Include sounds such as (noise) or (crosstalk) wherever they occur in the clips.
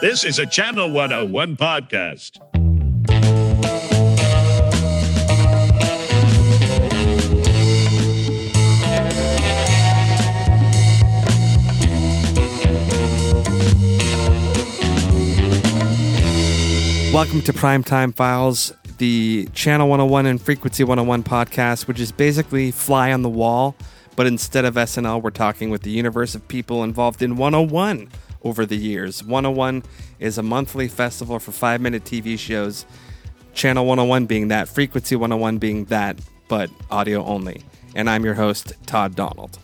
This is a Channel 101 podcast. Welcome to Primetime Files, the Channel 101 and Frequency 101 podcast, which is basically fly on the wall, but instead of SNL, we're talking with the universe of people involved in 101 over the years. 101 is a monthly festival for five minute TV shows, Channel 101 being that, Frequency 101 being that, but audio only. And I'm your host, Todd Donald.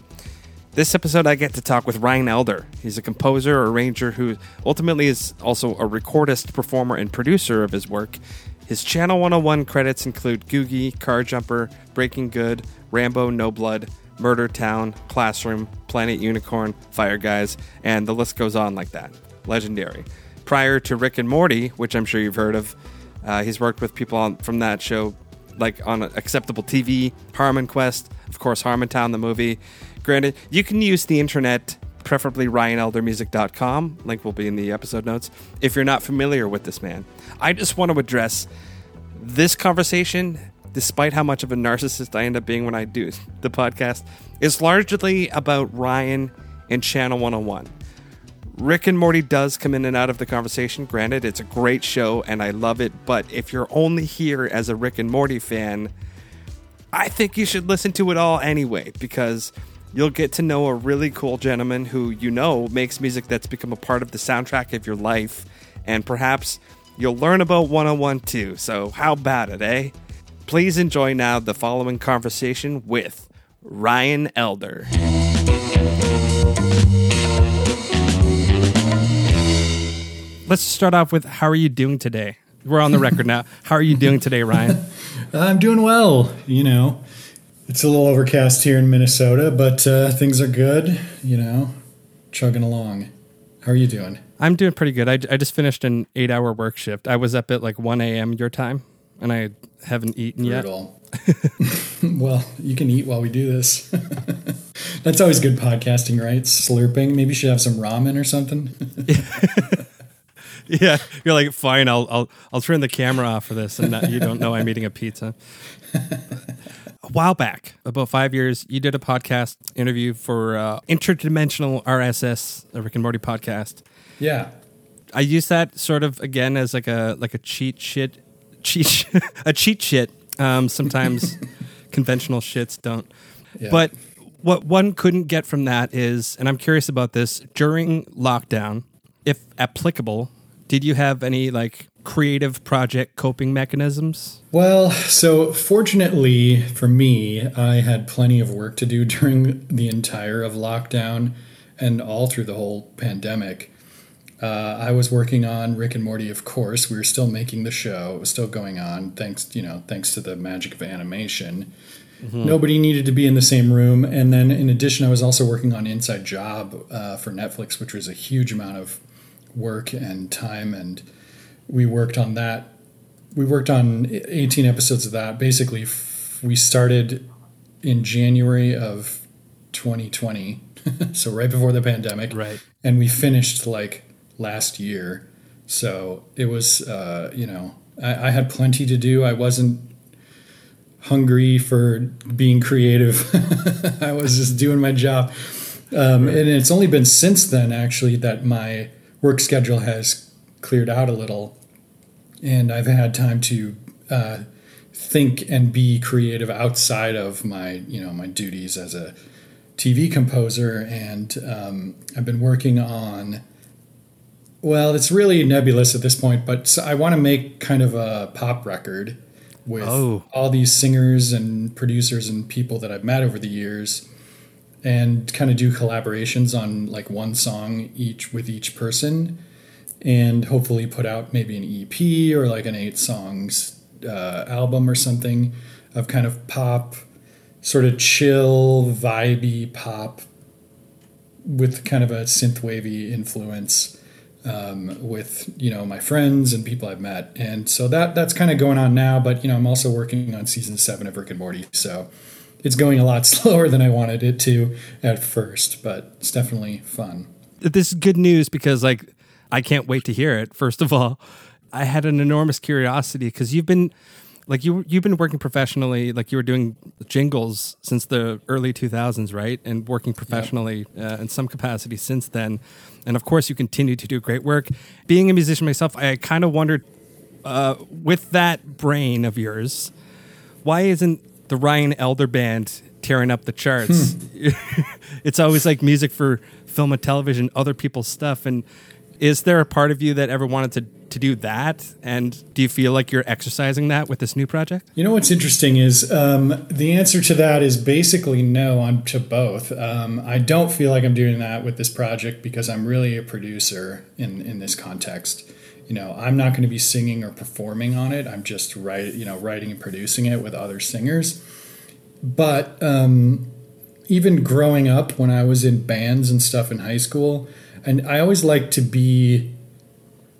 This episode, I get to talk with Ryan Elder. He's a composer, arranger who ultimately is also a recordist, performer, and producer of his work. His Channel 101 credits include Googy, Car Jumper, Breaking Good, Rambo No Blood, Murder Town, Classroom, Planet Unicorn, Fire Guys, and the list goes on like that. Legendary. Prior to Rick and Morty, which I'm sure you've heard of, uh, he's worked with people on, from that show, like on Acceptable TV, Harmon Quest, of course, Harmontown, the movie. Granted, you can use the internet, preferably ryaneldermusic.com. Link will be in the episode notes if you're not familiar with this man. I just want to address this conversation, despite how much of a narcissist I end up being when I do the podcast, is largely about Ryan and Channel 101. Rick and Morty does come in and out of the conversation. Granted, it's a great show and I love it, but if you're only here as a Rick and Morty fan, I think you should listen to it all anyway because you'll get to know a really cool gentleman who you know makes music that's become a part of the soundtrack of your life, and perhaps you'll learn about 101 too. So, how about it, eh? Please enjoy now the following conversation with Ryan Elder. Let's start off with how are you doing today? We're on the record now. (laughs) How are you doing today, Ryan? I'm doing well. You know, it's a little overcast here in Minnesota, but uh, things are good. You know, chugging along. How are you doing? I'm doing pretty good. I, I just finished an eight hour work shift. I was up at like 1 a.m. your time, and I haven't eaten Brutal. yet. (laughs) well, you can eat while we do this. (laughs) That's always good podcasting, right? Slurping. Maybe you should have some ramen or something. (laughs) yeah, you're like, fine. I'll I'll I'll turn the camera off for this, and not, you don't know I'm eating a pizza. a while back, about five years, you did a podcast interview for uh, Interdimensional RSS, a Rick and Morty podcast. Yeah, I use that sort of again as like a like a cheat shit, cheat (laughs) a cheat shit. Um, sometimes (laughs) conventional shits don't, yeah. but what one couldn't get from that is, and I'm curious about this during lockdown, if applicable, did you have any like creative project coping mechanisms? Well, so fortunately for me, I had plenty of work to do (laughs) during the entire of lockdown and all through the whole pandemic. Uh, I was working on Rick and Morty, of course. We were still making the show; it was still going on, thanks you know, thanks to the magic of animation. Mm-hmm. Nobody needed to be in the same room, and then in addition, I was also working on Inside Job uh, for Netflix, which was a huge amount of work and time. And we worked on that. We worked on 18 episodes of that. Basically f- we started in january of 2020 (laughs) so right before the pandemic. Right. And we finished like last year. So it was uh, you know I, I had plenty to do. I wasn't hungry for being creative. (laughs) I was just doing my job. Um, and it's only been since then actually that my work schedule has cleared out a little, and I've had time to uh, think and be creative outside of my you know my duties as a TV composer, and um, I've been working on. Well, it's really nebulous at this point, but I want to make kind of a pop record with oh. all these singers and producers and people that I've met over the years and kind of do collaborations on like one song each with each person and hopefully put out maybe an EP or like an eight songs uh, album or something of kind of pop, sort of chill, vibey pop with kind of a synth wavy influence um, with you know my friends and people I've met, and so that that's kind of going on now. But you know I'm also working on season seven of Rick and Morty, so it's going a lot (laughs) slower than I wanted it to at first, but it's definitely fun. this is good news because like I can't wait to hear it. First of all, I had an enormous curiosity because you've been like you you've been working professionally like you were doing jingles since the early 2000s right? And working professionally uh, in some capacity since then. And of course you continue to do great work. Being a musician myself i kind of wondered uh, with that brain of yours why isn't the ryan elder band tearing up the charts? (laughs) It's always like music for film and television other people's stuff. And is there a part of you that ever wanted to to do that? And do you feel like you're exercising that with this new project? You know what's interesting is um, the answer to that is basically no on to both. Um, I don't feel like I'm doing that with this project because I'm really a producer in in this context. You know, I'm not going to be singing or performing on it. I'm just write, you know, writing and producing it with other singers. But um, even growing up, when I was in bands and stuff in high school, and I always like to be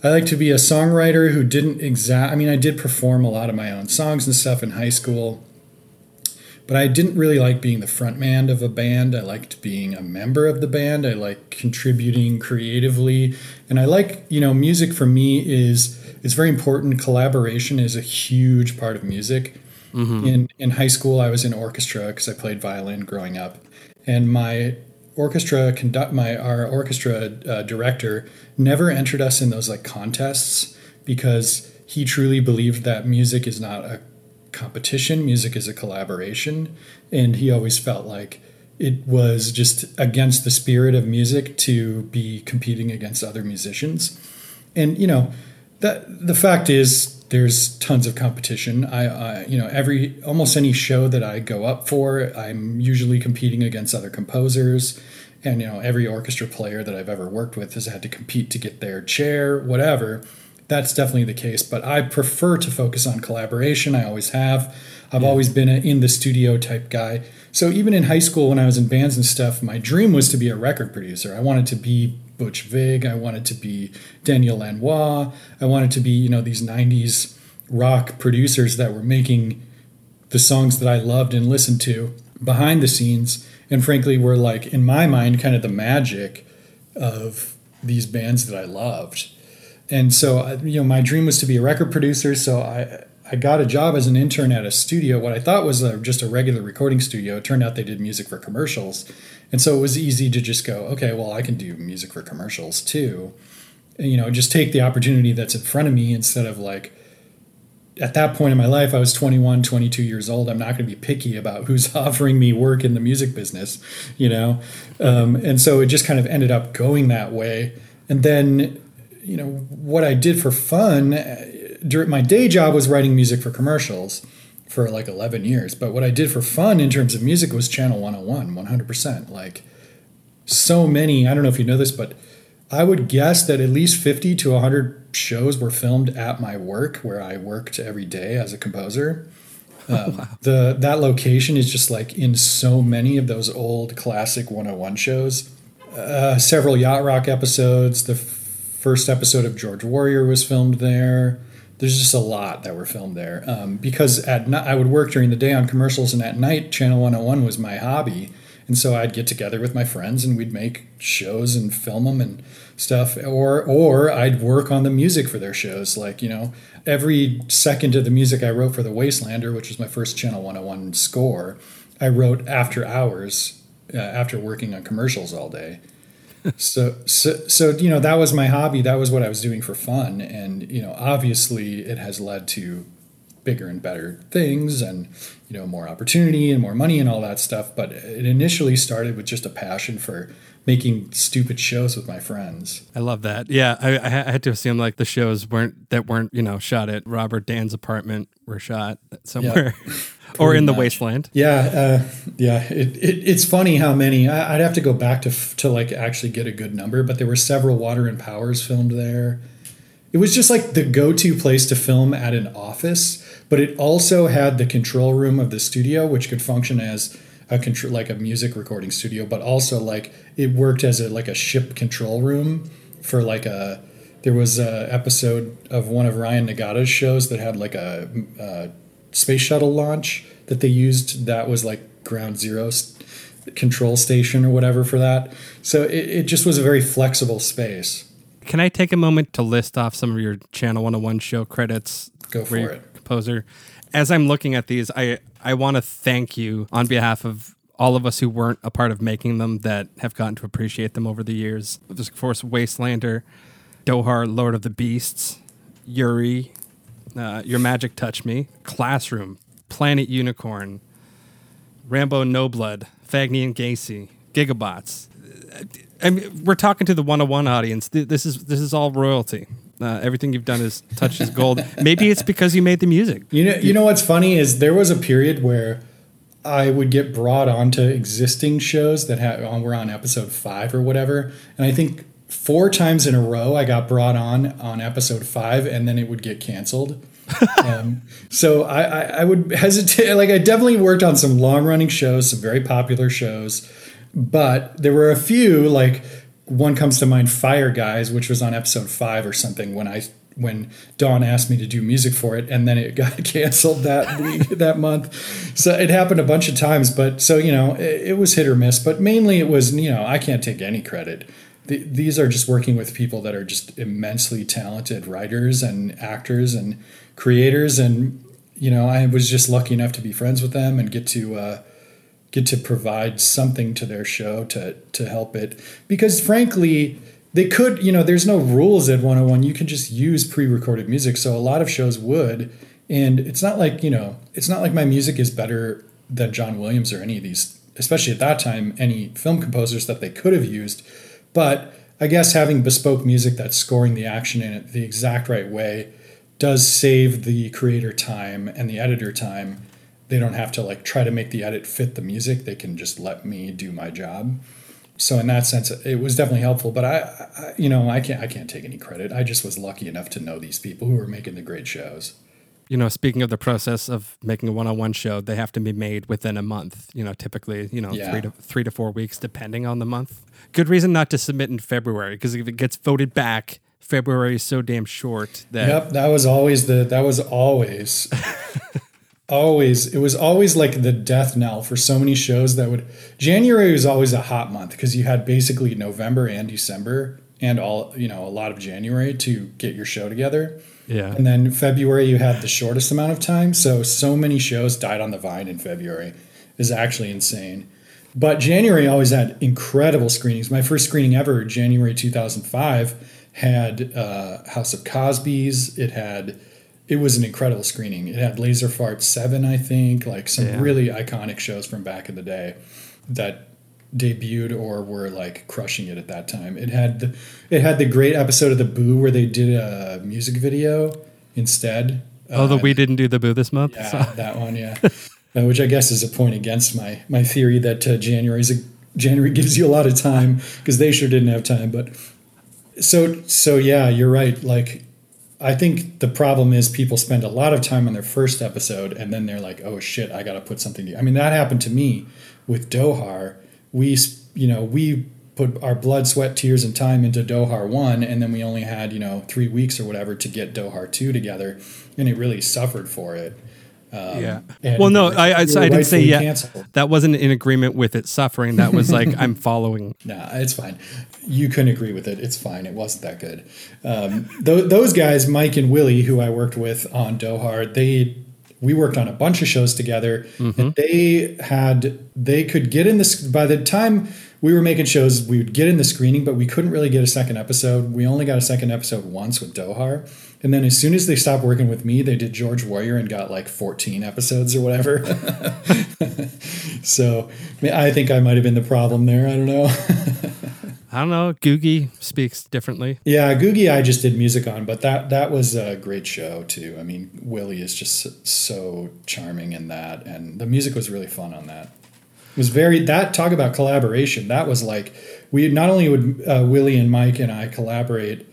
I like to be a songwriter who didn't exact. I mean, I did perform a lot of my own songs and stuff in high school, but I didn't really like being the front man of a band. I liked being a member of the band. I like contributing creatively, and I like you know music for me is it's very important. Collaboration is a huge part of music. Mm-hmm. In in high school, I was in orchestra because I played violin growing up, and my orchestra conduct my our orchestra uh, director never entered us in those like contests because he truly believed that music is not a competition music is a collaboration. And he always felt like it was just against the spirit of music to be competing against other musicians. And you know that the fact is there's tons of competition. I, I, you know, every almost any show that I go up for, I'm usually competing against other composers, and you know, every orchestra player that I've ever worked with has had to compete to get their chair, whatever. That's definitely the case, but I prefer to focus on collaboration. I always have. I've yeah. always been an in the studio type guy. So even in high school, when I was in bands and stuff, my dream was to be a record producer. I wanted to be Butch Vig. I wanted to be Daniel Lanois. I wanted to be, you know, these 90s rock producers that were making the songs that I loved and listened to behind the scenes. And frankly, were like, in my mind, kind of the magic of these bands that I loved. And so, you know, my dream was to be a record producer. So I, I got a job as an intern at a studio, what I thought was a, just a regular recording studio. It turned out they did music for commercials. And so it was easy to just go, okay, well, I can do music for commercials too. And, you know, just take the opportunity that's in front of me instead of like, at that point in my life, I was 21, 22 years old. I'm not going to be picky about who's (laughs) offering me work in the music business, you know? Um, and so it just kind of ended up going that way. And then, you know, what I did for fun my day job was writing music for commercials for like 11 years. But what I did for fun in terms of music was Channel 101, 100%. Like so many, I don't know if you know this, but I would guess that at least 50 to 100 shows were filmed at my work where I worked every day as a composer. (laughs) Um, wow. The that location is just like in so many of those old classic 101 shows. Uh, several yacht rock episodes. The f- first episode of George Warrior was filmed there there's just a lot that were filmed there. Um, because at night I would work during the day on commercials and at night Channel 101 was my hobby. And so I'd get together with my friends and we'd make shows and film them and stuff. Or or I'd work on the music for their shows. Like you know every second of the music I wrote for The Wastelander which was my first Channel 101 score I wrote after hours uh, after working on commercials all day so so so you know that was my hobby. That was what i was doing for fun. And you know obviously it has led to bigger and better things and you know more opportunity and more money and all that stuff. But it initially started with just a passion for making stupid shows with my friends. I love that. Yeah I, I had to assume like the shows weren't that weren't you know shot at robert dan's apartment were shot somewhere. yeah. (laughs) or in the wasteland. Yeah, uh, yeah. It, it, it's funny how many. I, would have to go back to to like actually get a good number, but there were several Water and Powers filmed there. It was just like the go-to place to film at an office, but it also had the control room of the studio, which could function as a control like a music recording studio, but also like it worked as a like a ship control room for like a. There was a episode of one of Ryan Nagata's shows that had like a, a space shuttle launch that they used that was like ground zero control station or whatever for that. So it, it just was a very flexible space. Can I take a moment to list off some of your Channel 101 show credits? Go for it. Composer. As I'm looking at these, I, I want to thank you on behalf of all of us who weren't a part of making them that have gotten to appreciate them over the years. There's, of course, Wastelander, Dohar, Lord of the Beasts, Yuri, uh, Your Magic Touch Me, Classroom, Planet Unicorn, Rambo No Blood, Fagny and Gacy, Gigabots. I mean, we're talking to the 101 audience. This is this is all royalty. Uh, everything you've done is touches gold. (laughs) Maybe it's because you made the music. You know, you know what's funny is there was a period where I would get brought onto existing shows that had on were on episode five or whatever, and I think four times in a row I got brought on on episode five, and then it would get canceled. (laughs) um, so I, I, I would hesitate. Like I definitely worked on some long running shows, some very popular shows, but there were a few like one comes to mind, Fire Guys, which was on episode five or something when I when Dawn asked me to do music for it, and then it (laughs) got canceled that week (laughs) that month. So it happened a bunch of times, but so you know it, it was hit or miss. But mainly it was you know I can't take any credit. The, these are just working with people that are just immensely talented writers and actors and creators, and you know I was just lucky enough to be friends with them and get to. Uh, get to provide something to their show to to help it. Because frankly they could you know there's no rules at 101 you can just use pre-recorded music. So a lot of shows would. And it's not like you know it's not like my music is better than John Williams or any of these especially at that time any film composers that they could have used but I guess having bespoke music that's scoring the action in it the exact right way does save the creator time and the editor time they don't have to like try to make the edit fit the music they can just let me do my job so in that sense it was definitely helpful but I, I you know i can't i can't take any credit i just was lucky enough to know these people who were making the great shows You know, speaking of the process of making a one-on-one show, they have to be made within a month. You know, typically, you know, Yeah. three to three to four weeks, depending on the month. Good reason not to submit in February because if it gets voted back, February is so damn short that yep that was always the that was always (laughs) always it was always like the death knell for so many shows that would january was always a hot month because you had basically november and december and all you know a lot of january to get your show together yeah, And then February, you had the shortest amount of time. So, so many shows died on the vine in February is actually insane. But January always had incredible screenings. My first screening ever, January 2005, had uh, House of Cosby's. It had, it was an incredible screening. It had Laser Fart 7, I think, like some Yeah. really iconic shows from back in the day that debuted or were like crushing it at that time. It had the, it had the great episode of the Boo where they did a music video instead. although Uh, we didn't do the boo this month. yeah, so- that one, yeah. (laughs) Uh, which I guess is a point against my my theory that uh, January is a, January (laughs) gives you a lot of time because they sure didn't have time. But so so yeah, you're right. Like I think the problem is people spend a lot of time on their first episode and then they're like, oh shit, I got to put something. I mean, that happened to me with Dohar. We you know we put our blood, sweat, tears, and time into Dohar one, and then we only had you know three weeks or whatever to get Dohar two together, and it really suffered for it. Um, yeah. Well, no, I I, I didn't say yeah. canceled. That wasn't in agreement with it suffering. That was like (laughs) I'm following. Nah, it's fine. You couldn't agree with it. It's fine. It wasn't that good. Um, th- those guys, Mike and Willie, who I worked with on Dohar, they we worked on a bunch of shows together, and they had they could get in this by the time we were making shows, we would get in the screening, but we couldn't really get a second episode. We only got a second episode once with Dohar. And then as soon as they stopped working with me, they did George Warrior and got like 14 episodes or whatever. (laughs) so I think I might have been the problem there. I don't know. (laughs) I don't know. Googy speaks differently. Yeah, Googy I just did music on, but that that was a great show too. I mean, Willie is just so- charming in that, and the music was really fun on that. It was very that talk about collaboration. That was like we not only would uh, Willie and Mike and I collaborate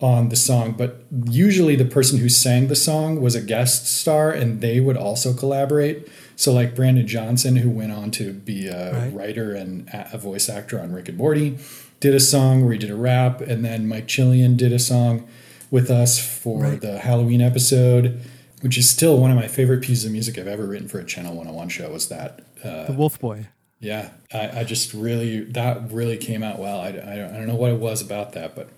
on the song, but usually the person who sang the song was a guest star, and they would also collaborate. So like Brandon Johnson, who went on to be a Right. writer and a voice actor on Rick and Morty, did a song where he did a rap, and then Mike Chillian did a song with us for Right. the Halloween episode, which is still one of my favorite pieces of music I've ever written for a Channel 101 show. Was that uh, The Wolf Boy. yeah, I, I just really that really came out well. I, I, don't, I don't know what it was about that, but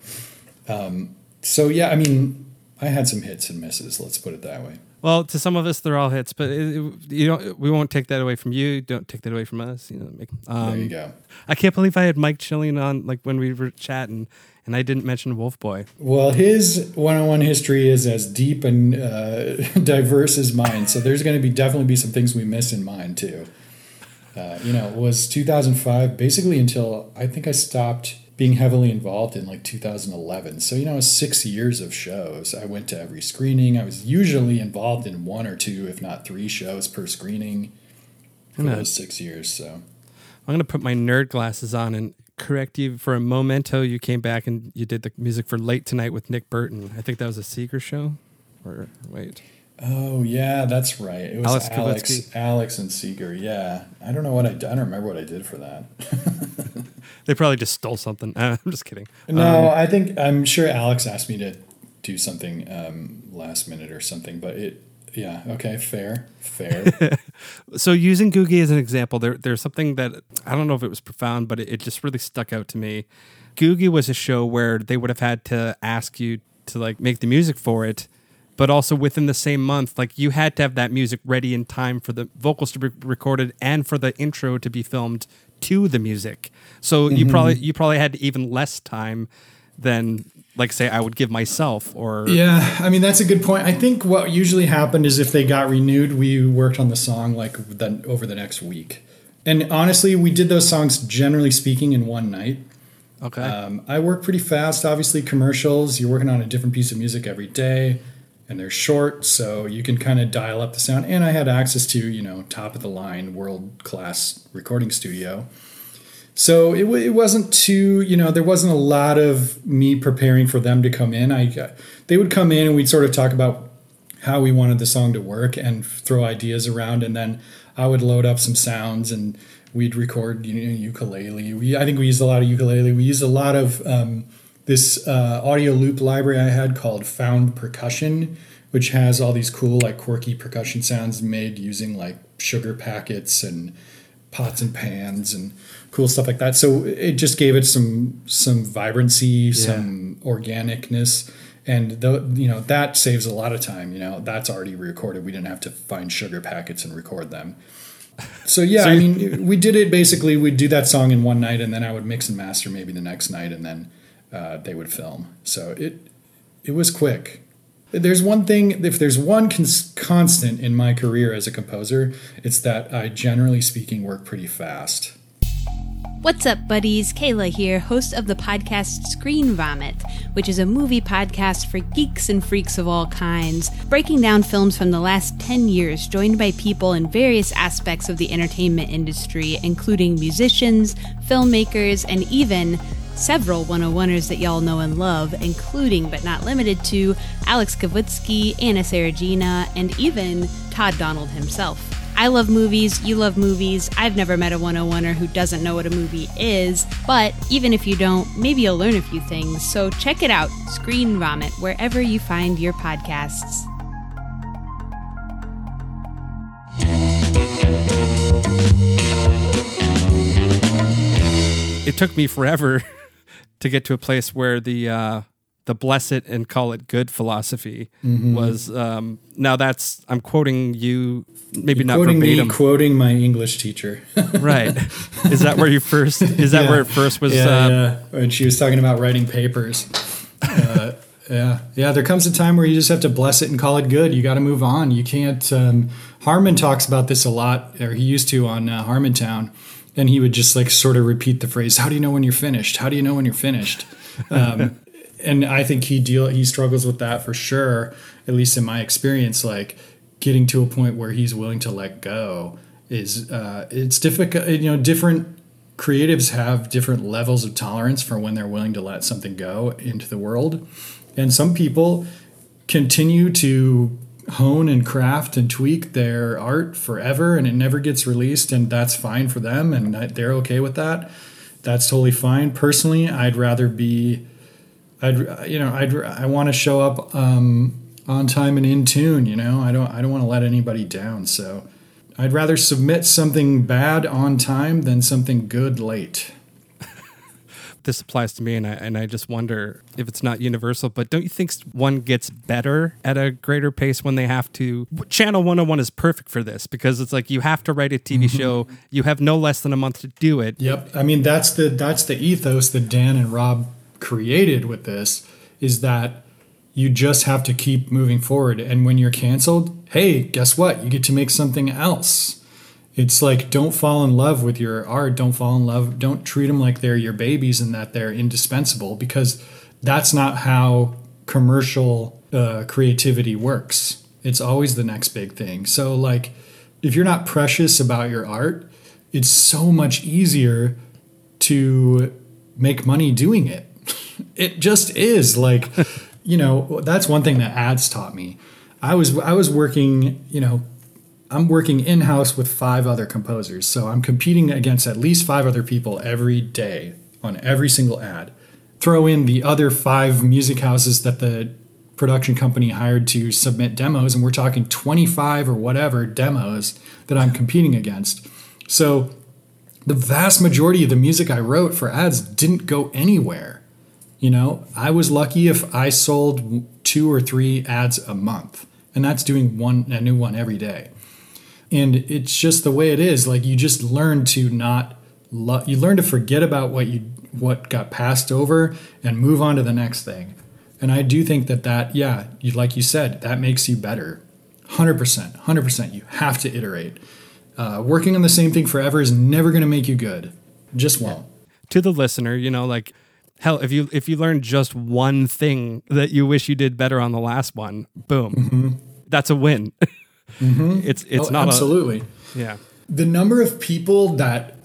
um, so yeah, I mean, I had some hits and misses. Let's put it that way. Well, to some of us, they're all hits, but it, it, you don't. We won't take that away from you. Don't take that away from us. You know. Make, um, there you go. I can't believe I had Mike Chilling on, like when we were chatting, and I didn't mention Wolf Boy. Well, his one-on-one history is as deep and uh, (laughs) diverse as mine, so there's going to be definitely be some things we miss in mine too. Uh, you know, it was 2005 basically until I think I stopped being heavily involved in like 2011. So, you know, six years of shows. I went to every screening. I was usually involved in one or two, if not three shows per screening for those six years. So, I'm going to put my nerd glasses on and correct you for a momento. You came back and you did the music for Late Tonight with Nick Burton. I think that was a Seeger show. Or wait. Oh yeah, that's right. It was Alex, Alex, Alex and Seeger. Yeah, I don't know what I. I don't remember what I did for that. (laughs) they probably just stole something. (laughs) I'm just kidding. No, um, I think I'm sure Alex asked me to do something um, last minute or something, but it. Yeah. Okay. Fair. Fair. (laughs) so using Googy as an example, there there's something that I don't know if it was profound, but it, it just really stuck out to me. Googy was a show where they would have had to ask you to like make the music for it but also within the same month like you had to have that music ready in time for the vocals to be recorded and for the intro to be filmed to the music so mm-hmm. you probably you probably had even less time than like say I would give myself or Yeah, I mean that's a good point. I think what usually happened is if they got renewed, we worked on the song like then over the next week. And honestly, we did those songs generally speaking in one night. Okay. Um, I work pretty fast. Obviously, commercials. You're working on a different piece of music every day and they're short, so you can kind of dial up the sound. And I had access to, you know, top of the line, world class recording studio. So it, it wasn't too, you know, there wasn't a lot of me preparing for them to come in. I, uh, they would come in and we'd sort of talk about how we wanted the song to work and throw ideas around, and then I would load up some sounds and we'd record, you know, ukulele. We, I think we used a lot of ukulele. We used a lot of um, this uh, audio loop library I had called Found Percussion, which has all these cool, like quirky percussion sounds made using like sugar packets and pots and pans and cool stuff like that. So it just gave it some some vibrancy, yeah. some organicness, and the, you know that saves a lot of time. You know that's already recorded. We didn't have to find sugar packets and record them. So yeah, so I mean, we did it basically. We'd do that song in one night, and then I would mix and master maybe the next night, and then uh, they would film. So it it was quick. There's one thing, if there's one cons- constant in my career as a composer, it's that I generally speaking work pretty fast. What's up, buddies? Kayla here, host of the podcast Screen Vomit, which is a movie podcast for geeks and freaks of all kinds, breaking down films from the last 10 years, joined by people in various aspects of the entertainment industry, including musicians, filmmakers, and even several 101ers that y'all know and love, including but not limited to Alex Kavitsky, Anna Saragina, and even Todd Donald himself. I love movies, you love movies. I've never met a 101er who doesn't know what a movie is, but even if you don't, maybe you'll learn a few things. So check it out, Screen Vomit, wherever you find your podcasts. It took me forever to get to a place where the uh, the bless it and call it good philosophy mm-hmm. was um, now that's I'm quoting you maybe You're not quoting verbatim. me, quoting my English teacher. (laughs) Right. Is that where you first is that yeah. where it first was yeah, uh, yeah. when she was talking about writing papers. Uh, yeah. Yeah there comes a time where you just have to bless it and call it good. You got to move on. You can't um, Harmon talks about this a lot or he used to on uh, Harmontown and he would just like sort of repeat the phrase how do you know when you're finished? How do you know when you're finished? (laughs) Um, and i think he deal he struggles with that for sure at least in my experience like getting to a point where he's willing to let go is uh, it's difficult you know different creatives have different levels of tolerance for when they're willing to let something go into the world. And some people continue to hone and craft and tweak their art forever and it never gets released and that's fine for them and they're okay with that. That's totally fine. Personally i'd rather be i'd you know i'd i want to show up um, on time and in tune you know? I don't i don't want to let anybody down so. I'd rather submit something bad on time than something good late. This applies to me and I, and I just wonder if it's not universal but don't you think one gets better at a greater pace when they have to channel 101 is perfect for this because it's like you have to write a tv Mm-hmm. show you have no less than a month to do it Yep. I mean that's the that's the ethos that Dan and Rob created with this is that you just have to keep moving forward and when you're canceled, hey, guess what? You get to make something else. It's like don't fall in love with your art, don't fall in love, don't treat them like they're your babies and that they're indispensable because that's not how commercial uh, creativity works. It's always the next big thing. So like if you're not precious about your art, it's so much easier to make money doing it. (laughs) It just is like, (laughs) you know, that's one thing that ads taught me. I was I was working, you know, I'm working in house with five other composers, so I'm competing against at least five other people every day on every single ad. Throw in the other five music houses that the production company hired to submit demos, and we're talking 25 or whatever demos that I'm competing against. So the vast majority of the music I wrote for ads didn't go anywhere. You know, I was lucky if I sold two or three ads a month, and that's doing one a new one every day. And it's just the way it is. Like you just learn to not lo- you learn to forget about what you what got passed over and move on to the next thing. And I do think that that yeah, you like you said, that makes you better. 100%, 100%. You have to iterate. Uh, working on the same thing forever is never going to make you good. Just won't. to the listener you know like hell if you if you learn just one thing that you wish you did better on the last one boom that's a win (laughs) Mm-hmm. it's it's Oh, not absolutely. a yeah. The number of people that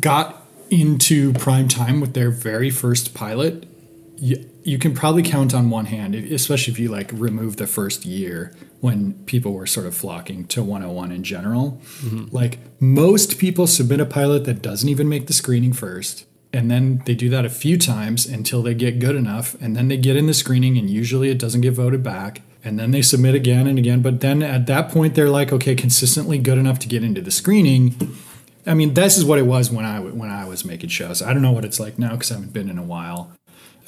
got into prime time with their very first pilot you, you can probably count on one hand especially if you like remove the first year when people were sort of flocking to 101 in general. Mm-hmm. Like most people submit a pilot that doesn't even make the screening first and then they do that a few times until they get good enough and then they get in the screening and usually it doesn't get voted back and then they submit again and again but then at that point they're like okay consistently good enough to get into the screening I mean, this is what it was when I when I was making shows. I don't know what it's like now because I haven't been in a while.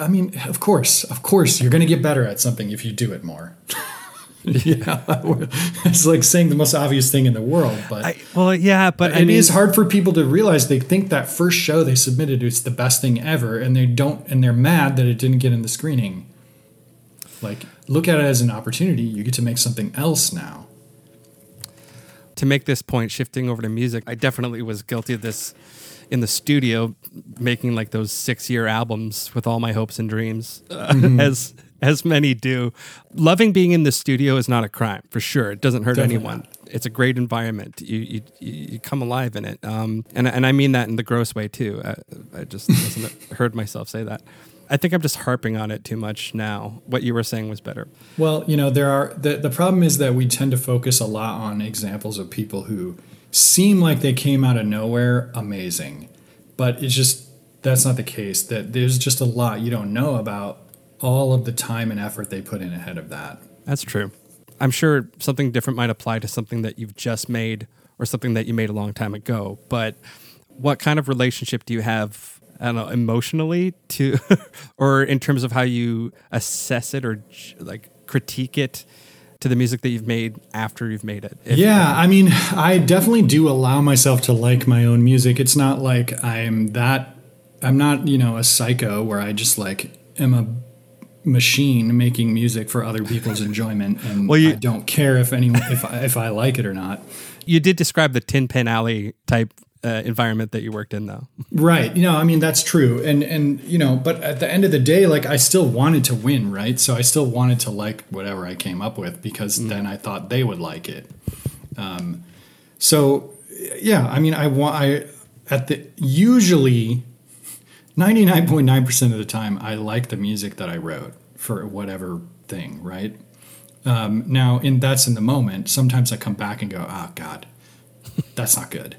I mean, of course, of course, you're going to get better at something if you do it more. (laughs) yeah, it's like saying the most obvious thing in the world, but I, well yeah but it I mean is hard for people to realize they think that first show they submitted is the best thing ever, and they don't, and they're mad that it didn't get in the screening. Like, look at it as an opportunity. You get to make something else now. to make this point shifting over to music i definitely was guilty of this in the studio making like those six year albums with all my hopes and dreams uh, (laughs) as as many do. Loving being in the studio is not a crime for sure. It doesn't hurt Definitely anyone. Not. it's a great environment. You you, you come alive in it. Um and, and i mean that in the gross way too. I, I just heard (laughs) myself say that i think i'm just harping on it too much now what you were saying was better Well, you know, there are the the problem is that we tend to focus a lot on examples of people who seem like they came out of nowhere amazing. But it's just that's not the case. That there's just a lot you don't know about all of the time and effort they put in ahead of that. That's true. I'm sure something different might apply to something that you've just made or something that you made a long time ago. But what kind of relationship do you have, I don't know, emotionally to, (laughs) or in terms of how you assess it or like critique it to the music that you've made after you've made it? Yeah, I mean, I definitely do allow myself to like my own music. It's not like I'm that I'm not, you know, a psycho where I just like am a machine making music for other people's (laughs) enjoyment and Well, you- I don't care if anyone if I, if I like it or not. You did describe the Tin Pan Alley type uh, environment that you worked in, though. Right. You know, I mean that's true. And and you know, but at the end of the day, like I still wanted to win, right? So I still wanted to like whatever I came up with because then I thought they would like it. Um so yeah, I mean I want I at the usually 99.9% of the time I like the music that I wrote for whatever thing, right? Um, now, in that's in the moment. Sometimes I come back and go, "Oh God, that's not good,"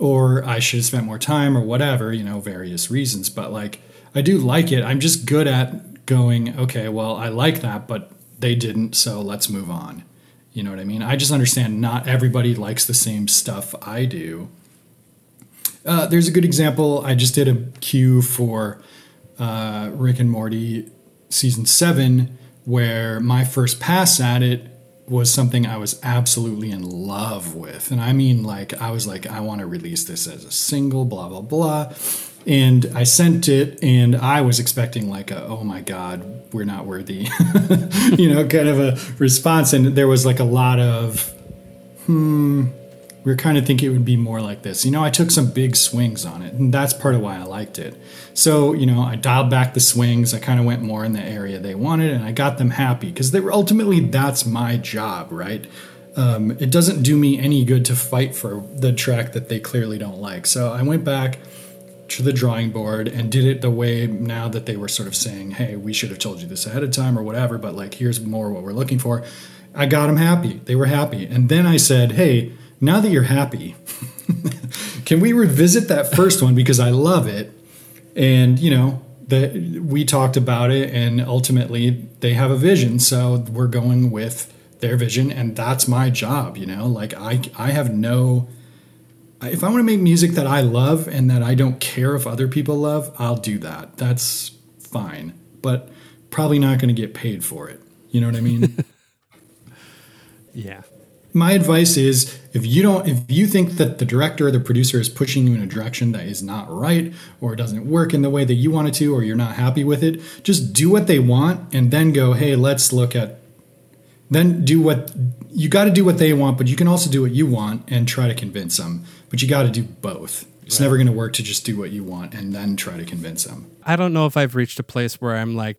or I should have spent more time, or whatever, you know, various reasons. But like, I do like it. I'm just good at going, okay, well, I like that, but they didn't, so let's move on. You know what I mean? I just understand not everybody likes the same stuff I do. Uh, there's a good example. I just did a cue for uh, Rick and Morty season seven, where my first pass at it was something I was absolutely in love with. And I mean, like, I was like, I want to release this as a single, blah, blah, blah. And I sent it, and I was expecting, like, a, oh my God, we're not worthy, (laughs) you know, kind of a response. And there was like a lot of, hmm, we were kind of thinking it would be more like this. You know, I took some big swings on it, and that's part of why I liked it. So, you know, I dialed back the swings. I kind of went more in the area they wanted, and I got them happy because they were ultimately that's my job, right? Um, it doesn't do me any good to fight for the track that they clearly don't like. So I went back to the drawing board and did it the way now that they were sort of saying, hey, we should have told you this ahead of time or whatever, but like, here's more what we're looking for. I got them happy. They were happy. And then I said, hey, now that you're happy, (laughs) can we revisit that first one because I love it? And you know that we talked about it, and ultimately they have a vision, so we're going with their vision, and that's my job. You know, like I I have no. If I want to make music that I love and that I don't care if other people love, I'll do that. That's fine, but probably not going to get paid for it. You know what I mean? (laughs) Yeah. My advice is if you don't if you think that the director or the producer is pushing you in a direction that is not right or doesn't work in the way that you want it to or you're not happy with it just do what they want and then go hey let's look at then do what you got to do what they want but you can also do what you want and try to convince them but you got to do both. It's never going to work to just do what you want and then try to convince them. I don't know if I've reached a place where I'm like,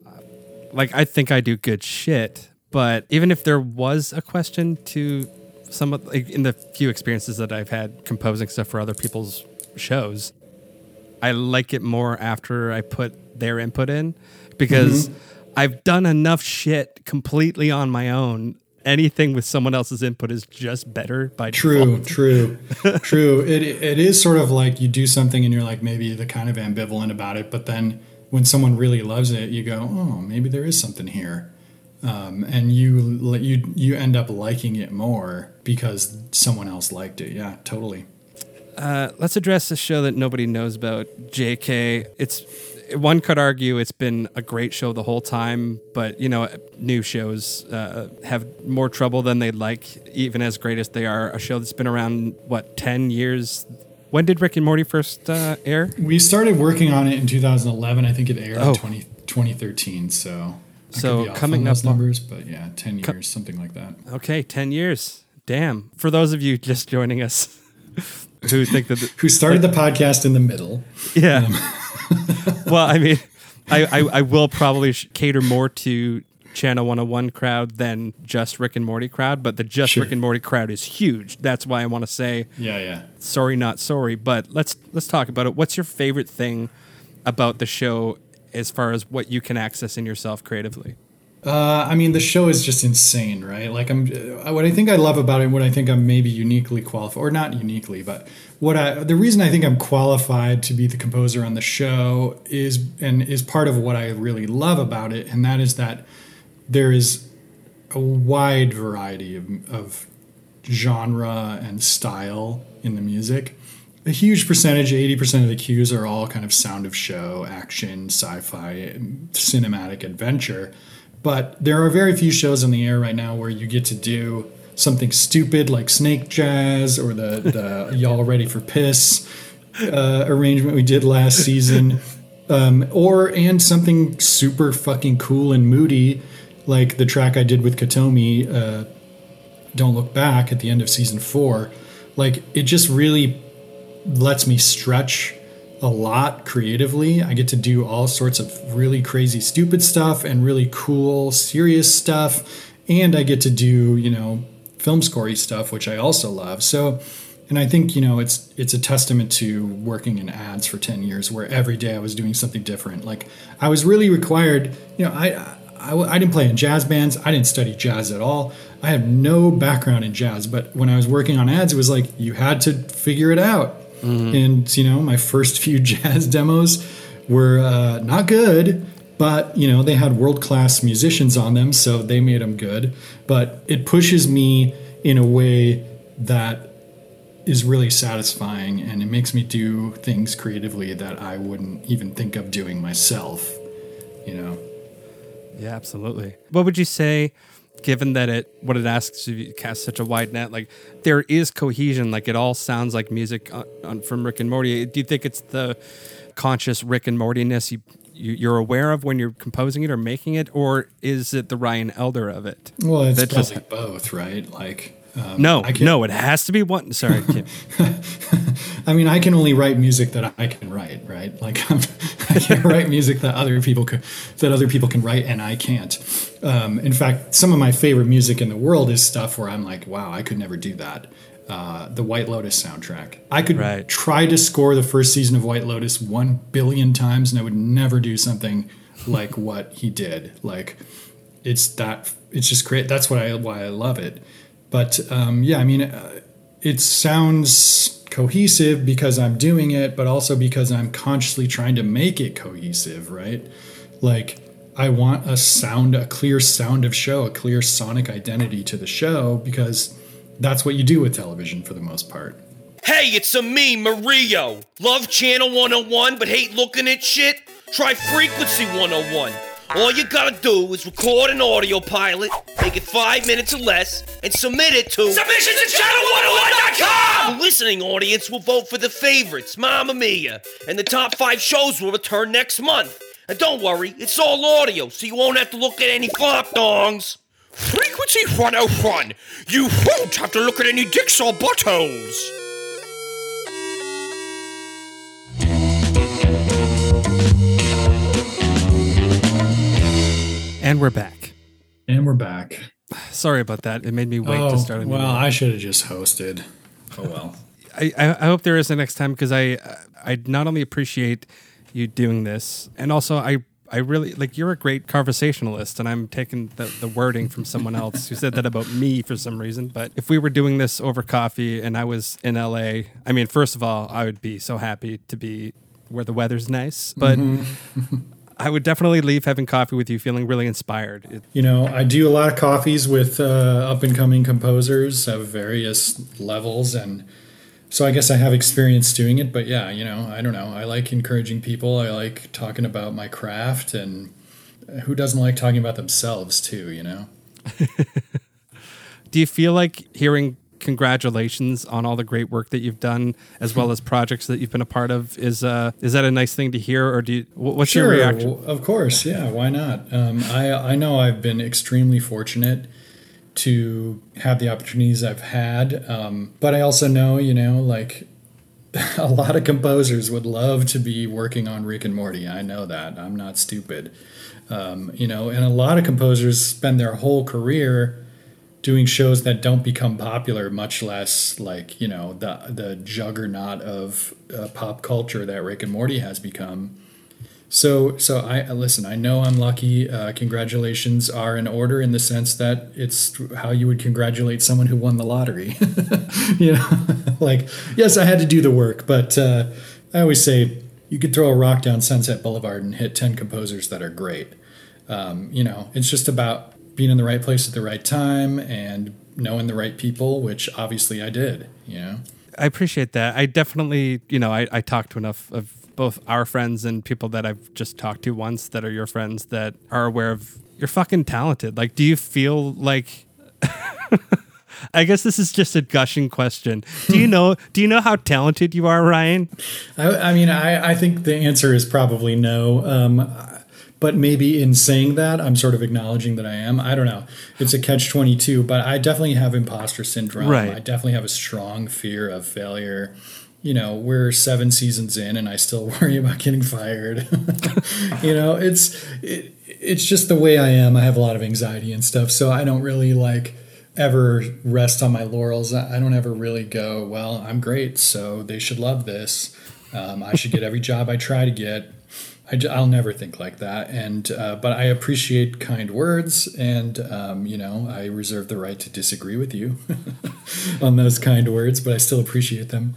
like I think I do good shit, but even if there was a question to some of like, in the few experiences that I've had composing stuff for other people's shows, I like it more after I put their input in because mm-hmm. I've done enough shit completely on my own. Anything with someone else's input is just better by True, default. true, (laughs) true. It it is sort of like you do something and you're like maybe the kind of ambivalent about it, but then when someone really loves it, you go, oh, maybe there is something here, um, and you you you end up liking it more because someone else liked it. Yeah, totally. Uh, let's address a show that nobody knows about, JK. It's one could argue it's been a great show the whole time, but you know, new shows uh, have more trouble than they'd like, even as great as they are. A show that's been around what ten years. When did Rick and Morty first uh, air? We started working on it in 2011. I think it aired Oh. in 20, 2013. So So could be off coming up numbers, but yeah, 10 years, something like that. Okay, ten years. Damn. For those of you just joining us, (laughs) who think that, the, Who started the podcast in the middle? yeah. Um, (laughs) well, I mean, I, I, I will probably sh- cater more to Channel 101 crowd than just Rick and Morty crowd, but the just Sure. Rick and Morty crowd is huge. That's why I want to say Yeah, yeah. sorry, not sorry. But let's let's talk about it. What's your favorite thing about the show as far as what you can access in yourself creatively? Uh, I mean, the show is just insane, right? Like, I'm uh, what I think I love about it, what I think I'm maybe uniquely qualified, or not uniquely, but what I the reason I think I'm qualified to be the composer on the show is and is part of what I really love about it, and that is that there is a wide variety of, of genre and style in the music. A huge percentage, 80% of the cues are all kind of sound of show, action, sci fi, cinematic adventure. But there are very few shows on the air right now where you get to do something stupid like Snake Jazz or the, the (laughs) Y'all Ready for Piss uh, arrangement we did last season. Um, or and something super fucking cool and moody like the track I did with Kotomi, uh, Don't Look Back at the end of season four. Like it just really lets me stretch a lot creatively. I get to do all sorts of really crazy, stupid stuff and really cool, serious stuff. And I get to do, you know, film scorey stuff, which I also love. So, and I think, you know, it's it's a testament to working in ads for 10 years where every day I was doing something different. Like I was really required, you know, I I, I didn't play in jazz bands. I didn't study jazz at all. I have no background in jazz, but when I was working on ads, it was like you had to figure it out. And you know, my first few (laughs) jazz demos were uh, not good, but you know they had world class musicians on them, so they made them good. But it pushes me in a way that is really satisfying and it makes me do things creatively that I wouldn't even think of doing myself, you know. Yeah, absolutely. What would you say, given that it what it asks you to cast such a wide net? Like there is cohesion. Like it all sounds like music on, on, from Rick and Morty. Do you think it's the conscious Rick and Mortiness you, you you're aware of when you're composing it or making it, or is it the Ryan Elder of it? Well, it's probably just- both, right? Like, um, No, I no, it has to be one. Sorry, Kim. (laughs) I mean, I can only write music that I can write, right? Like, I'm, I (laughs) can't write music that other people could, that other people can write, and I can't. Um, in fact, some of my favorite music in the world is stuff where I'm like, wow, I could never do that. Uh, the White Lotus soundtrack. I could Right. try to score the first season of White Lotus one billion times, and I would never do something like (laughs) what he did. Like, it's that it's just great. That's what I why I love it. But um, yeah, I mean, uh, it sounds cohesive because I'm doing it, but also because I'm consciously trying to make it cohesive, right? Like I want a sound, a clear sound of show, a clear sonic identity to the show because that's what you do with television for the most part. Hey, it's a me, Mario. Love Channel 101 but hate looking at shit? Try Frequency 101. All you gotta do is record an audio pilot, make it five minutes or less, and submit it to Submissions at channel101.com! The listening audience will vote for the favorites, Mamma Mia, and the top five shows will return next month. And don't worry, it's all audio, so you won't have to look at any flop dongs. Frequency 101. You won't have to look at any dicks or buttholes. And we're back. And we're back. Sorry about that. It made me wait to oh, start a new Oh, well. I should have just hosted. Oh well. I, I hope there is a next time because I I not only appreciate you doing this and also I I really like you're a great conversationalist and I'm taking the, the wording from someone else who said that about me for some reason. But if we were doing this over coffee and I was in LA, I mean, first of all, I would be so happy to be where the weather's nice. But mm-hmm. (laughs) I would definitely leave having coffee with you feeling really inspired. It, You know, I do a lot of coffees with uh, up and coming composers of various levels, and so I guess I have experience doing it. But yeah, you know, I don't know. I like encouraging people. I like talking about my craft, and who doesn't like talking about themselves too? You know. (laughs) do you feel like hearing congratulations on all the great work that you've done as well as (laughs) projects that you've been a part of is uh is that a nice thing to hear or do you wh- what's your reaction Of course, yeah. Why not? Um, I I know I've been extremely fortunate to have the opportunities I've had, um, but I also know, you know, like (laughs) a lot of composers would love to be working on Rick and Morty. I know that. I'm not stupid. Um, you know, and a lot of composers spend their whole career doing shows that don't become popular, much less like you know the the juggernaut of uh, pop culture that Rick and Morty has become. So, so I listen. I know I'm lucky. Uh, congratulations are in order in the sense that it's how you would congratulate someone who won the lottery. (laughs) you know, (laughs) like yes, I had to do the work, but uh, I always say you could throw a rock down Sunset Boulevard and hit ten composers that are great. Um, you know, it's just about being in the right place at the right time and knowing the right people, which obviously I did. You know. i appreciate that i definitely you know i, I talk to enough of both our friends and people that i've just talked to once that are your friends that are aware of you're fucking talented like do you feel like (laughs) I guess this is just a gushing question. Do you know? Do you know how talented you are, Ryan? I, I mean, I, I think the answer is probably no. Um, but maybe in saying that, I'm sort of acknowledging that I am. I don't know. It's a catch 22, but I definitely have imposter syndrome. Right. I definitely have a strong fear of failure. You know, we're seven seasons in and I still (laughs) worry about getting fired. (laughs) you know, it's it, it's just the way I am. I have a lot of anxiety and stuff, so I don't really like ever rest on my laurels. I I don't ever really go, well, I'm great, so they should love this. Um, I should get every job I try to get. I, will never think like that, and uh, but I appreciate kind words, and um, you know I reserve the right to disagree with you (laughs) on those kind words, but I still appreciate them.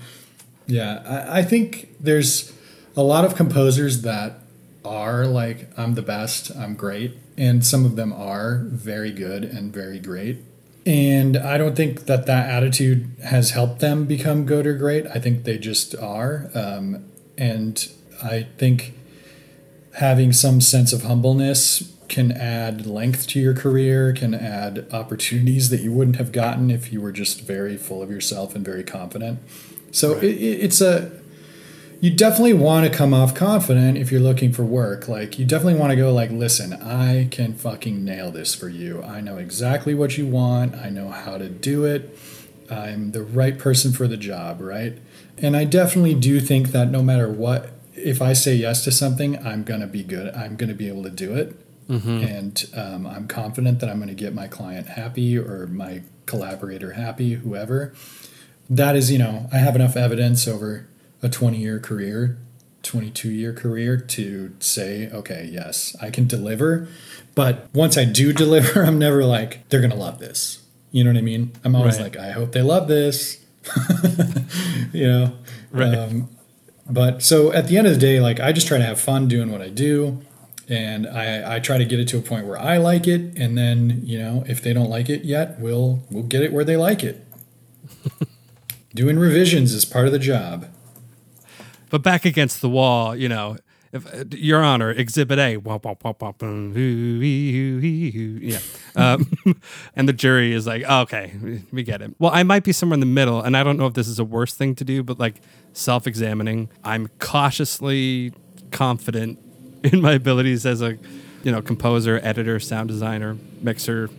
Yeah, I, I think there's a lot of composers that are like I'm the best, I'm great, and some of them are very good and very great. And I don't think that that attitude has helped them become good or great. I think they just are. Um, and I think having some sense of humbleness can add length to your career, can add opportunities that you wouldn't have gotten if you were just very full of yourself and very confident. So Right. it, it's a you definitely want to come off confident if you're looking for work. Like you definitely want to go like, listen, I can fucking nail this for you. I know exactly what you want. I know how to do it. I'm the right person for the job, right? And I definitely do think that no matter what, if I say yes to something, I'm gonna be good. I'm gonna be able to do it, and um, I'm confident that I'm gonna get my client happy or my collaborator happy, whoever. That is, you know, I have enough evidence over a 20 year career, 22 year career to say, okay, yes, I can deliver. But once I do (laughs) deliver, I'm never like, they're gonna love this. You know what I mean? I'm always Right. like, I hope they love this. (laughs) you know Right. um, but so at the end of the day like i just try to have fun doing what i do and I, I try to get it to a point where i like it and then you know if they don't like it yet we'll we'll get it where they like it. (laughs) Doing revisions is part of the job. But back against the wall, you know, if uh, Your Honor, Exhibit A, yeah, um, and the jury is like, "Oh, okay, we get it. Well, I might be somewhere in the middle, and I don't know if this is a worse thing to do, but like self-examining, I'm cautiously confident (laughs) in my abilities as a, you know, composer, editor, sound designer, mixer.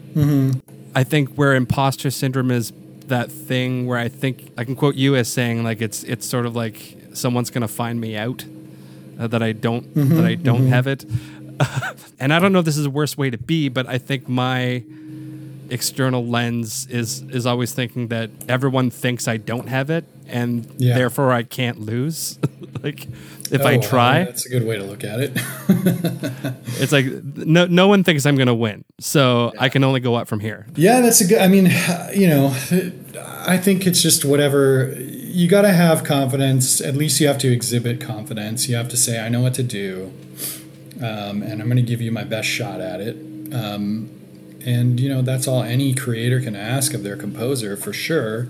I think where imposter syndrome is that thing where I think I can quote you as saying like it's it's sort of like someone's gonna find me out uh, that I don't that I don't have it, (laughs) and I don't know if this is the worst way to be, but I think my external lens is is always thinking that everyone thinks I don't have it, and Yeah. therefore I can't lose. (laughs) like if I Oh, try, that's a good way to look at it (laughs) it's like no no one thinks I'm gonna win, so I can only go up from here. Yeah, that's a good. I mean, (sighs) you know, I think it's just whatever. You got to have confidence. At least you have to exhibit confidence. You have to say, "I know what to do," um, and I'm going to give you my best shot at it. Um, and you know, that's all any creator can ask of their composer for sure.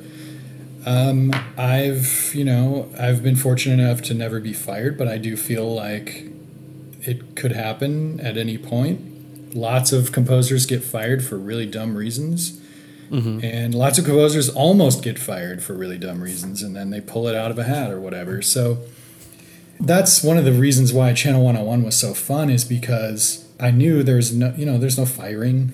Um, I've, you know, I've been fortunate enough to never be fired, but I do feel like it could happen at any point. Lots of composers get fired for really dumb reasons. And lots of composers almost get fired for really dumb reasons and then they pull it out of a hat or whatever. So that's one of the reasons why Channel 101 was so fun is because I knew there's no, you know, there's no firing.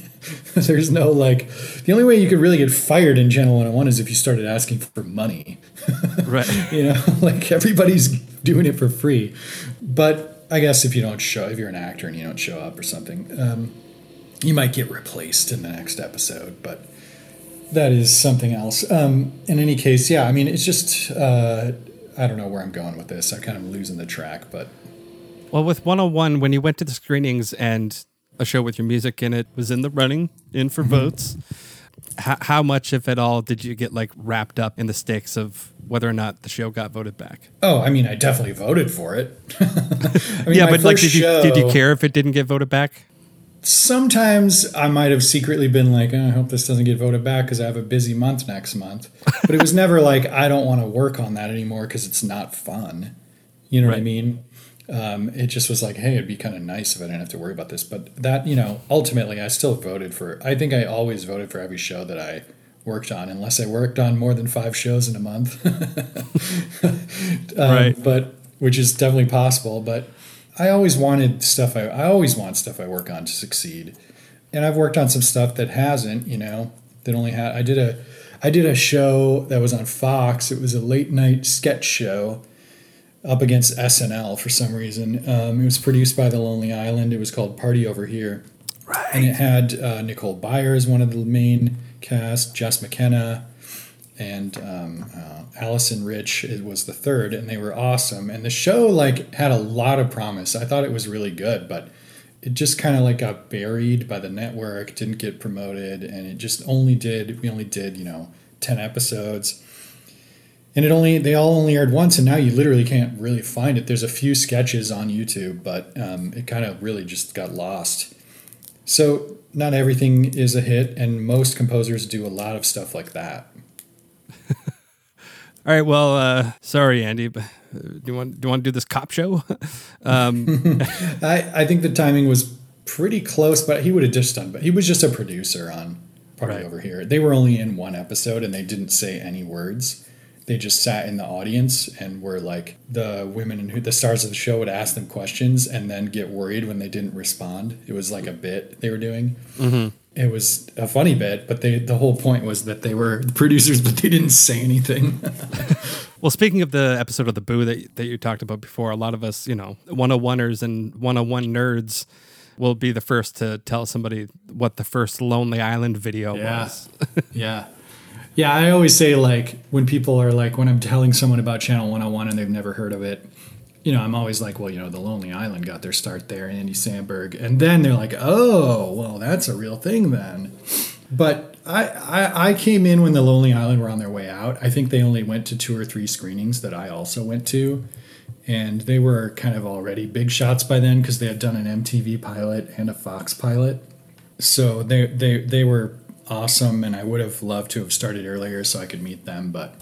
(laughs) there's no like, the only way you could really get fired in Channel 101 is if you started asking for money (laughs) Right. you know (laughs) like everybody's doing it for free but i guess if you don't show if you're an actor and you don't show up or something um, you might get replaced in the next episode but that is something else. Um, in any case yeah i mean it's just uh, i don't know where i'm going with this. I'm kind of losing the track but. Well, with 101, when you went to the screenings and a show with your music in it was in the running, in for votes, how, how much, if at all, did you get like wrapped up in the stakes of whether or not the show got voted back? oh i mean i definitely voted for it. (laughs) I mean, yeah, but like, did you did you care if it didn't get voted back? Sometimes I might have secretly been like, "Oh, I hope this doesn't get voted back because I have a busy month next month. (laughs) But it was never like, I don't want to work on that anymore because it's not fun. You know what I mean? Um, it just was like, hey, it'd be kind of nice if I didn't have to worry about this. But that, you know, ultimately, I still voted for, I think I always voted for every show that I worked on, unless I worked on more than five shows in a month. (laughs) um, Right. But, which is definitely possible. But I always wanted stuff I, I always want stuff I work on to succeed. And I've worked on some stuff that hasn't, you know, that only had I did a I did a show that was on Fox. It was a late night sketch show up against SNL for some reason. Um, it was produced by The Lonely Island. It was called Party Over Here. Right. And it had uh, Nicole Byer as one of the main cast, Jess McKenna, and um, uh, Alison Rich was the third, and they were awesome. And the show like had a lot of promise. I thought it was really good, but it just kind of like got buried by the network, didn't get promoted, and it just only did. We only did you know ten episodes, and it only they all only aired once, and now you literally can't really find it. There's a few sketches on YouTube, but um, it kind of really just got lost. So not everything is a hit, and most composers do a lot of stuff like that. (laughs) All right. Well, uh, sorry, Andy, but uh, do you want do you want to do this cop show? (laughs) um, (laughs) I I think the timing was pretty close, but he would have just done. But he was just a producer on Party Right. Over Here. They were only in one episode, and they didn't say any words. They just sat in the audience and were like the women and who the stars of the show would ask them questions and then get worried when they didn't respond. It was like a bit they were doing. It was a funny bit, but they the whole point was that they were producers, (laughs) but they didn't say anything. (laughs) well, speaking of the episode of the Boo that that you talked about before, a lot of us, you know, 101ers and 101 nerds will be the first to tell somebody what the first Lonely Island video Yeah. was. (laughs) yeah. Yeah, I always say like when people are like when I'm telling someone about Channel 101 and they've never heard of it, you know, I'm always like, well, you know, the Lonely Island got their start there, Andy Samberg, and then they're like, oh, well, that's a real thing then. But I, I I came in when the Lonely Island were on their way out. I think they only went to two or three screenings that I also went to, and they were kind of already big shots by then because they had done an MTV pilot and a Fox pilot so they they they were awesome and i would have loved to have started earlier so i could meet them but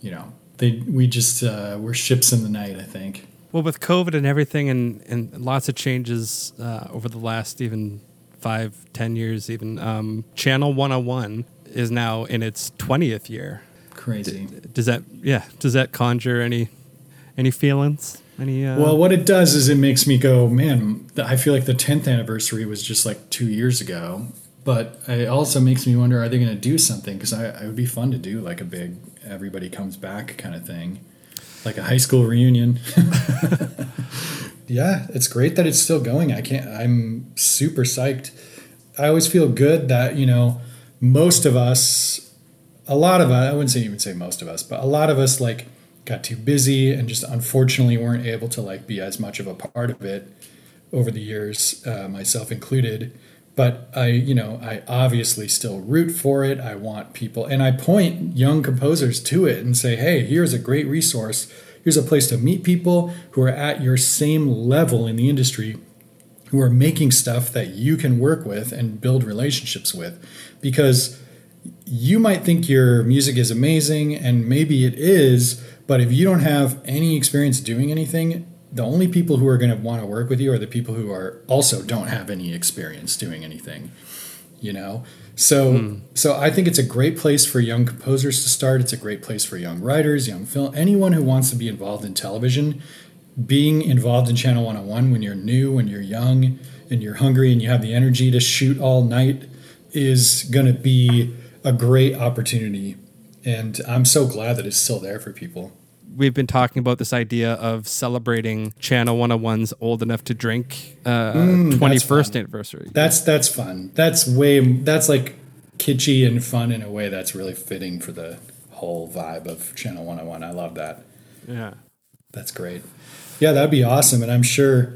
you know they we just uh, were ships in the night i think Well, with COVID and everything, and, and lots of changes uh, over the last even five, ten years, even um, Channel 101 is now in its 20th year. crazy Does that, yeah, does that conjure any any feelings? Any? Uh, well what it does is it makes me go man i feel like the 10th anniversary was just like two years ago but it also makes me wonder are they going to do something because I, it would be fun to do like a big everybody comes back kind of thing. Like a high school reunion. (laughs) Yeah it's great that it's still going. I can't i'm super psyched. I always feel good that you know most of us a lot of us i wouldn't say even say most of us but a lot of us like got too busy and just unfortunately weren't able to like be as much of a part of it over the years uh, myself included but i you know i obviously still root for it. I want people and i point young composers to it and say hey here's a great resource. Here's a place to meet people who are at your same level in the industry who are making stuff that you can work with and build relationships with. Because you might think your music is amazing and maybe it is but if you don't have any experience doing anything the only people who are going to want to work with you are the people who are also don't have any experience doing anything you know? So hmm. so i think it's a great place for young composers to start. It's a great place for young writers young film anyone who wants to be involved in television. Being involved in channel 101 when you're new when you're young and you're hungry and you have the energy to shoot all night is going to be a great opportunity. And i'm so glad that it's still there for people we've been talking about this idea of celebrating Channel 101's Old Enough to Drink uh, Mm, 21st fun. anniversary. that's that's fun that's way that's like kitschy and fun in a way that's really fitting for the whole vibe of channel 101 i love that yeah. That's great. Yeah, that'd be awesome. And I'm sure,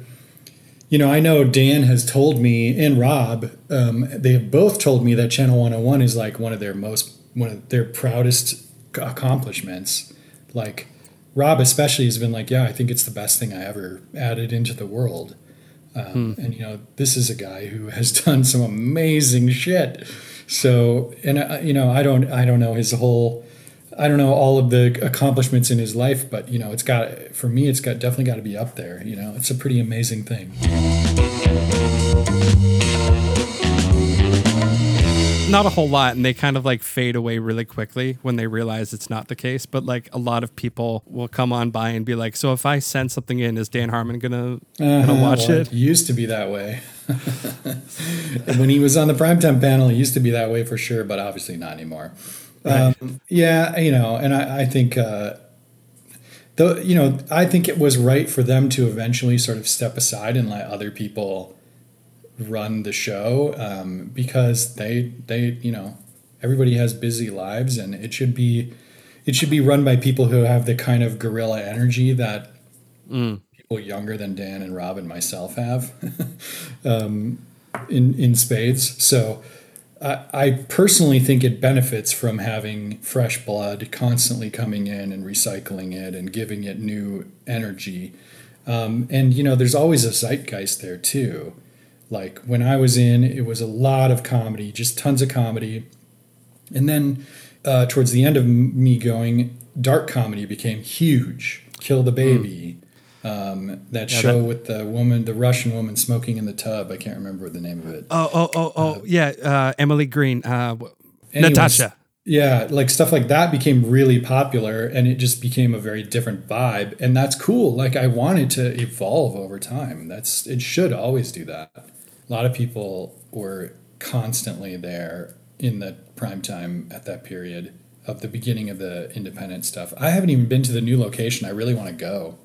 you know, I know Dan has told me and Rob, um, they have both told me that Channel 101 is like one of their most, one of their proudest accomplishments. Like, Rob especially has been like, yeah, I think it's the best thing I ever added into the world. Um, And, you know, this is a guy who has (laughs) done some amazing shit. So, and, uh, you know, I don't, I don't know his whole, I don't know all of the accomplishments in his life, but you know, it's got for me, it's got definitely got to be up there. You know, it's a pretty amazing thing. Not a whole lot, and they kind of like fade away really quickly when they realize it's not the case. But like a lot of people will come on by and be like, "So if I send something in, is Dan Harmon gonna gonna Uh-huh, watch well, it?" used to be that way. (laughs) when he was on the primetime panel, it used to be that way for sure, but obviously not anymore. Um, yeah, you know, and I, I think, uh, though, you know, I think it was right for them to eventually sort of step aside and let other people run the show um, because they, they, you know, everybody has busy lives, and it should be, it should be run by people who have the kind of guerrilla energy that people younger than Dan and Rob and myself have (laughs) um, in in spades. So I, I personally think it benefits from having fresh blood constantly coming in and recycling it and giving it new energy. Um, and you know, there's always a zeitgeist there too. Like when I was in, it was a lot of comedy, just tons of comedy. And then uh, towards the end of me going, dark comedy became huge. Kill the Baby, um, that show that- with the woman, the Russian woman smoking in the tub. I can't remember the name of it. Oh, oh, oh, oh, yeah. Uh, Emily Green, uh, Anyways, Natasha. Yeah, like stuff like that became really popular and it just became a very different vibe. And that's cool. Like I wanted to evolve over time. That's it should always do that. A lot of people were constantly there in the prime time at that period of the beginning of the independent stuff. I haven't even been to the new location. I really want to go.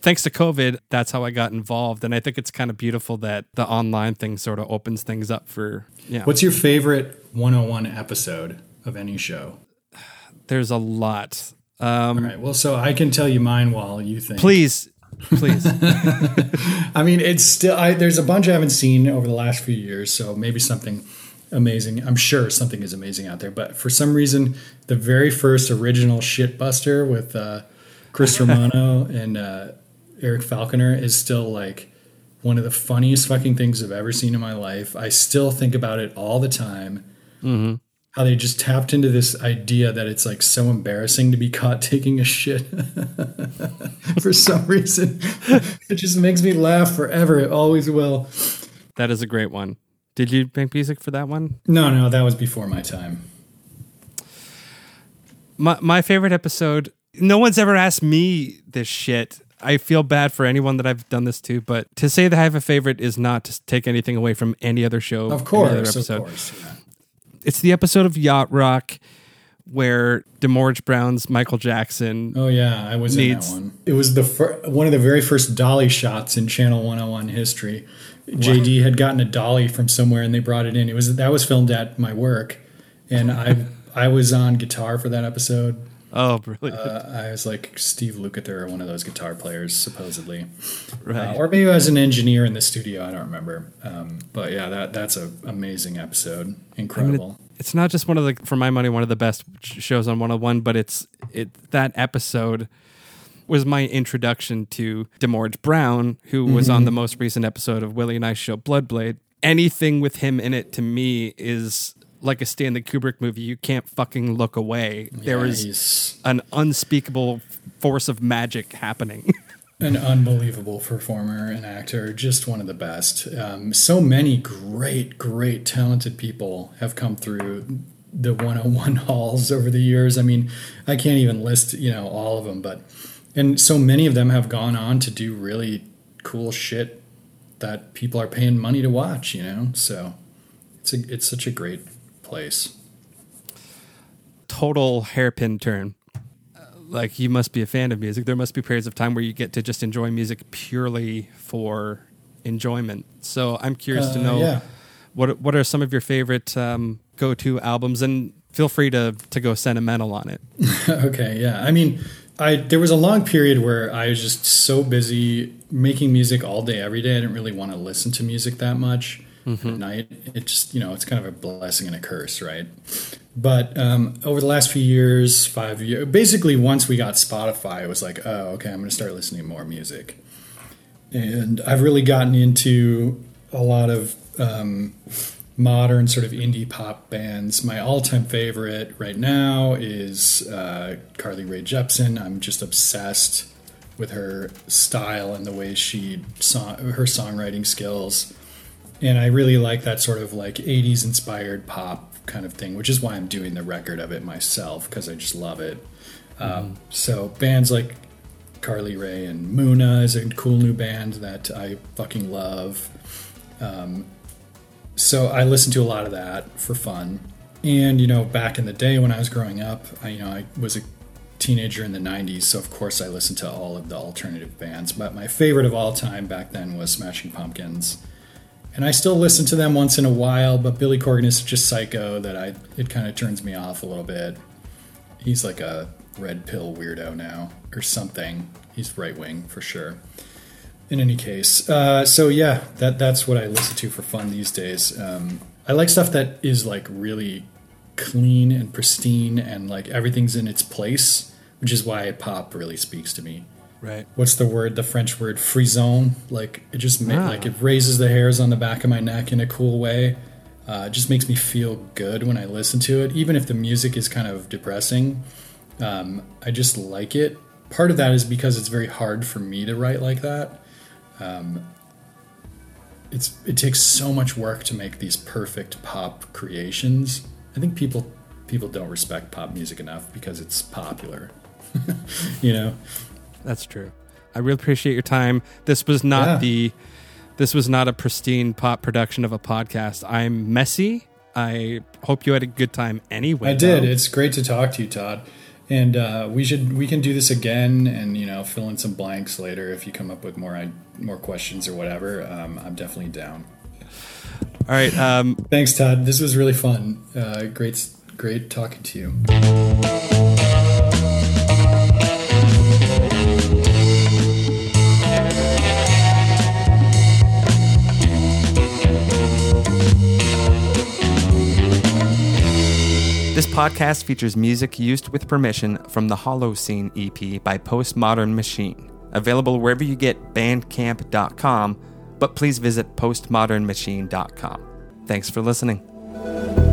Thanks to COVID, that's how I got involved, and I think it's kind of beautiful that the online thing sort of opens things up for yeah. What's your favorite 101 episode of any show? (sighs) There's a lot. Um, All right. Well, so I can tell you mine while you think. Please, please. (laughs) I mean, it's still I, there's a bunch I haven't seen over the last few years, so maybe something amazing. I'm sure something is amazing out there, but for some reason, the very first original Shitbuster with uh, Chris (laughs) Romano and uh, Eric Falconer is still like one of the funniest fucking things I've ever seen in my life. I still think about it all the time. How they just tapped into this idea that it's like so embarrassing to be caught taking a shit (laughs) for some reason. (laughs) it just makes me laugh forever. It always will. that is a great one. Did you make music for that one? No, no, that was before my time. My my favorite episode. No one's ever asked me this shit. I feel bad for anyone that I've done this to, but to say that I have a favorite is not to take anything away from any other show. Of any other course, of episode. course. yeah. It's the episode of Yacht Rock where Demorge Brown's Michael Jackson. Oh yeah, I was Needs- in that one. It was the fir- one of the very first dolly shots in Channel 101 history. JD had gotten a dolly from somewhere and they brought it in. It was that was filmed at my work, and I I was on guitar for that episode. Oh, brilliant! Uh, I was like Steve Lukather, one of those guitar players, supposedly, right. Uh, or maybe I was an engineer in the studio. I don't remember. Um, but yeah, that that's an amazing episode. Incredible. it's not just one of the for my money one of the best shows on 101 but it's it that episode was my introduction to demorge brown who was on the most recent episode of willie and i show bloodblade anything with him in it to me is like a stanley kubrick movie you can't fucking look away there Yeah, is he's an unspeakable force of magic happening (laughs) an unbelievable performer and actor, just one of the best. Um, so many great, great, talented people have come through the 101 (laughs) halls over the years. I mean, I can't even list, you know, all of them, but and so many of them have gone on to do really cool shit that people are paying money to watch, you know? So it's a, it's such a great place. total hairpin turn. Uh, Like you must be a fan of music. There must be periods of time where you get to just enjoy music purely for enjoyment. So I'm curious to Uh, know yeah. what what are some of your favorite um, go to albums, and feel free to to go sentimental on it. (laughs) okay, yeah. I mean, I there was a long period where I was just so busy making music all day, every day. I didn't really want to listen to music that much at night. It just, you know, it's kind of a blessing and a curse, right? But um, over the last few years, five years, basically, once we got Spotify, it was like, oh, okay, I'm going to start listening to more music. And I've really gotten into a lot of um, modern sort of indie pop bands. My all-time favorite right now is uh, Carly Rae Jepsen. I'm just obsessed with her style and the way she song her songwriting skills. And I really like that sort of like 80s inspired pop kind of thing, which is why I'm doing the record of it myself because I just love it. Um, so bands like Carly Rae and Muna is a cool new band that I fucking love. Um, so I listened to a lot of that for fun. And you know, back in the day when I was growing up, I, you know, I was a teenager in the '90s, so of course I listened to all of the alternative bands. But my favorite of all time back then was Smashing Pumpkins, and I still listen to them once in a while. But Billy Corgan is just psycho that I it kind of turns me off a little bit. He's like a red pill weirdo now or something. He's right wing for sure. in any case, uh, so yeah, that that's what I listen to for fun these days. Um, I like stuff that is like really clean and pristine, and like everything's in its place, which is why pop really speaks to me. Right. What's the word? The French word frisson. Like it just ma- Ah. like it raises the hairs on the back of my neck in a cool way. Uh, it just makes me feel good when I listen to it, even if the music is kind of depressing. Um, I just like it. Part of that is because it's very hard for me to write like that. Um, it's it takes so much work to make these perfect pop creations. I think people people don't respect pop music enough because it's popular. (laughs) you know. That's true. I really appreciate your time. This was not Yeah. the this was not a pristine pop production of a podcast. I'm messy. I hope you had a good time anyway. I did. though. It's great to talk to you, Todd. And uh, we should we can do this again, and you know, fill in some blanks later if you come up with more i- more questions or whatever. Um, I'm definitely down. All right. Um, Thanks, Todd. This was really fun. Uh, great, great talking to you. This podcast features music used with permission from the Holocene EP by Postmodern Machine. Available wherever you get bandcamp.com, but please visit postmodernmachine.com. Thanks for listening.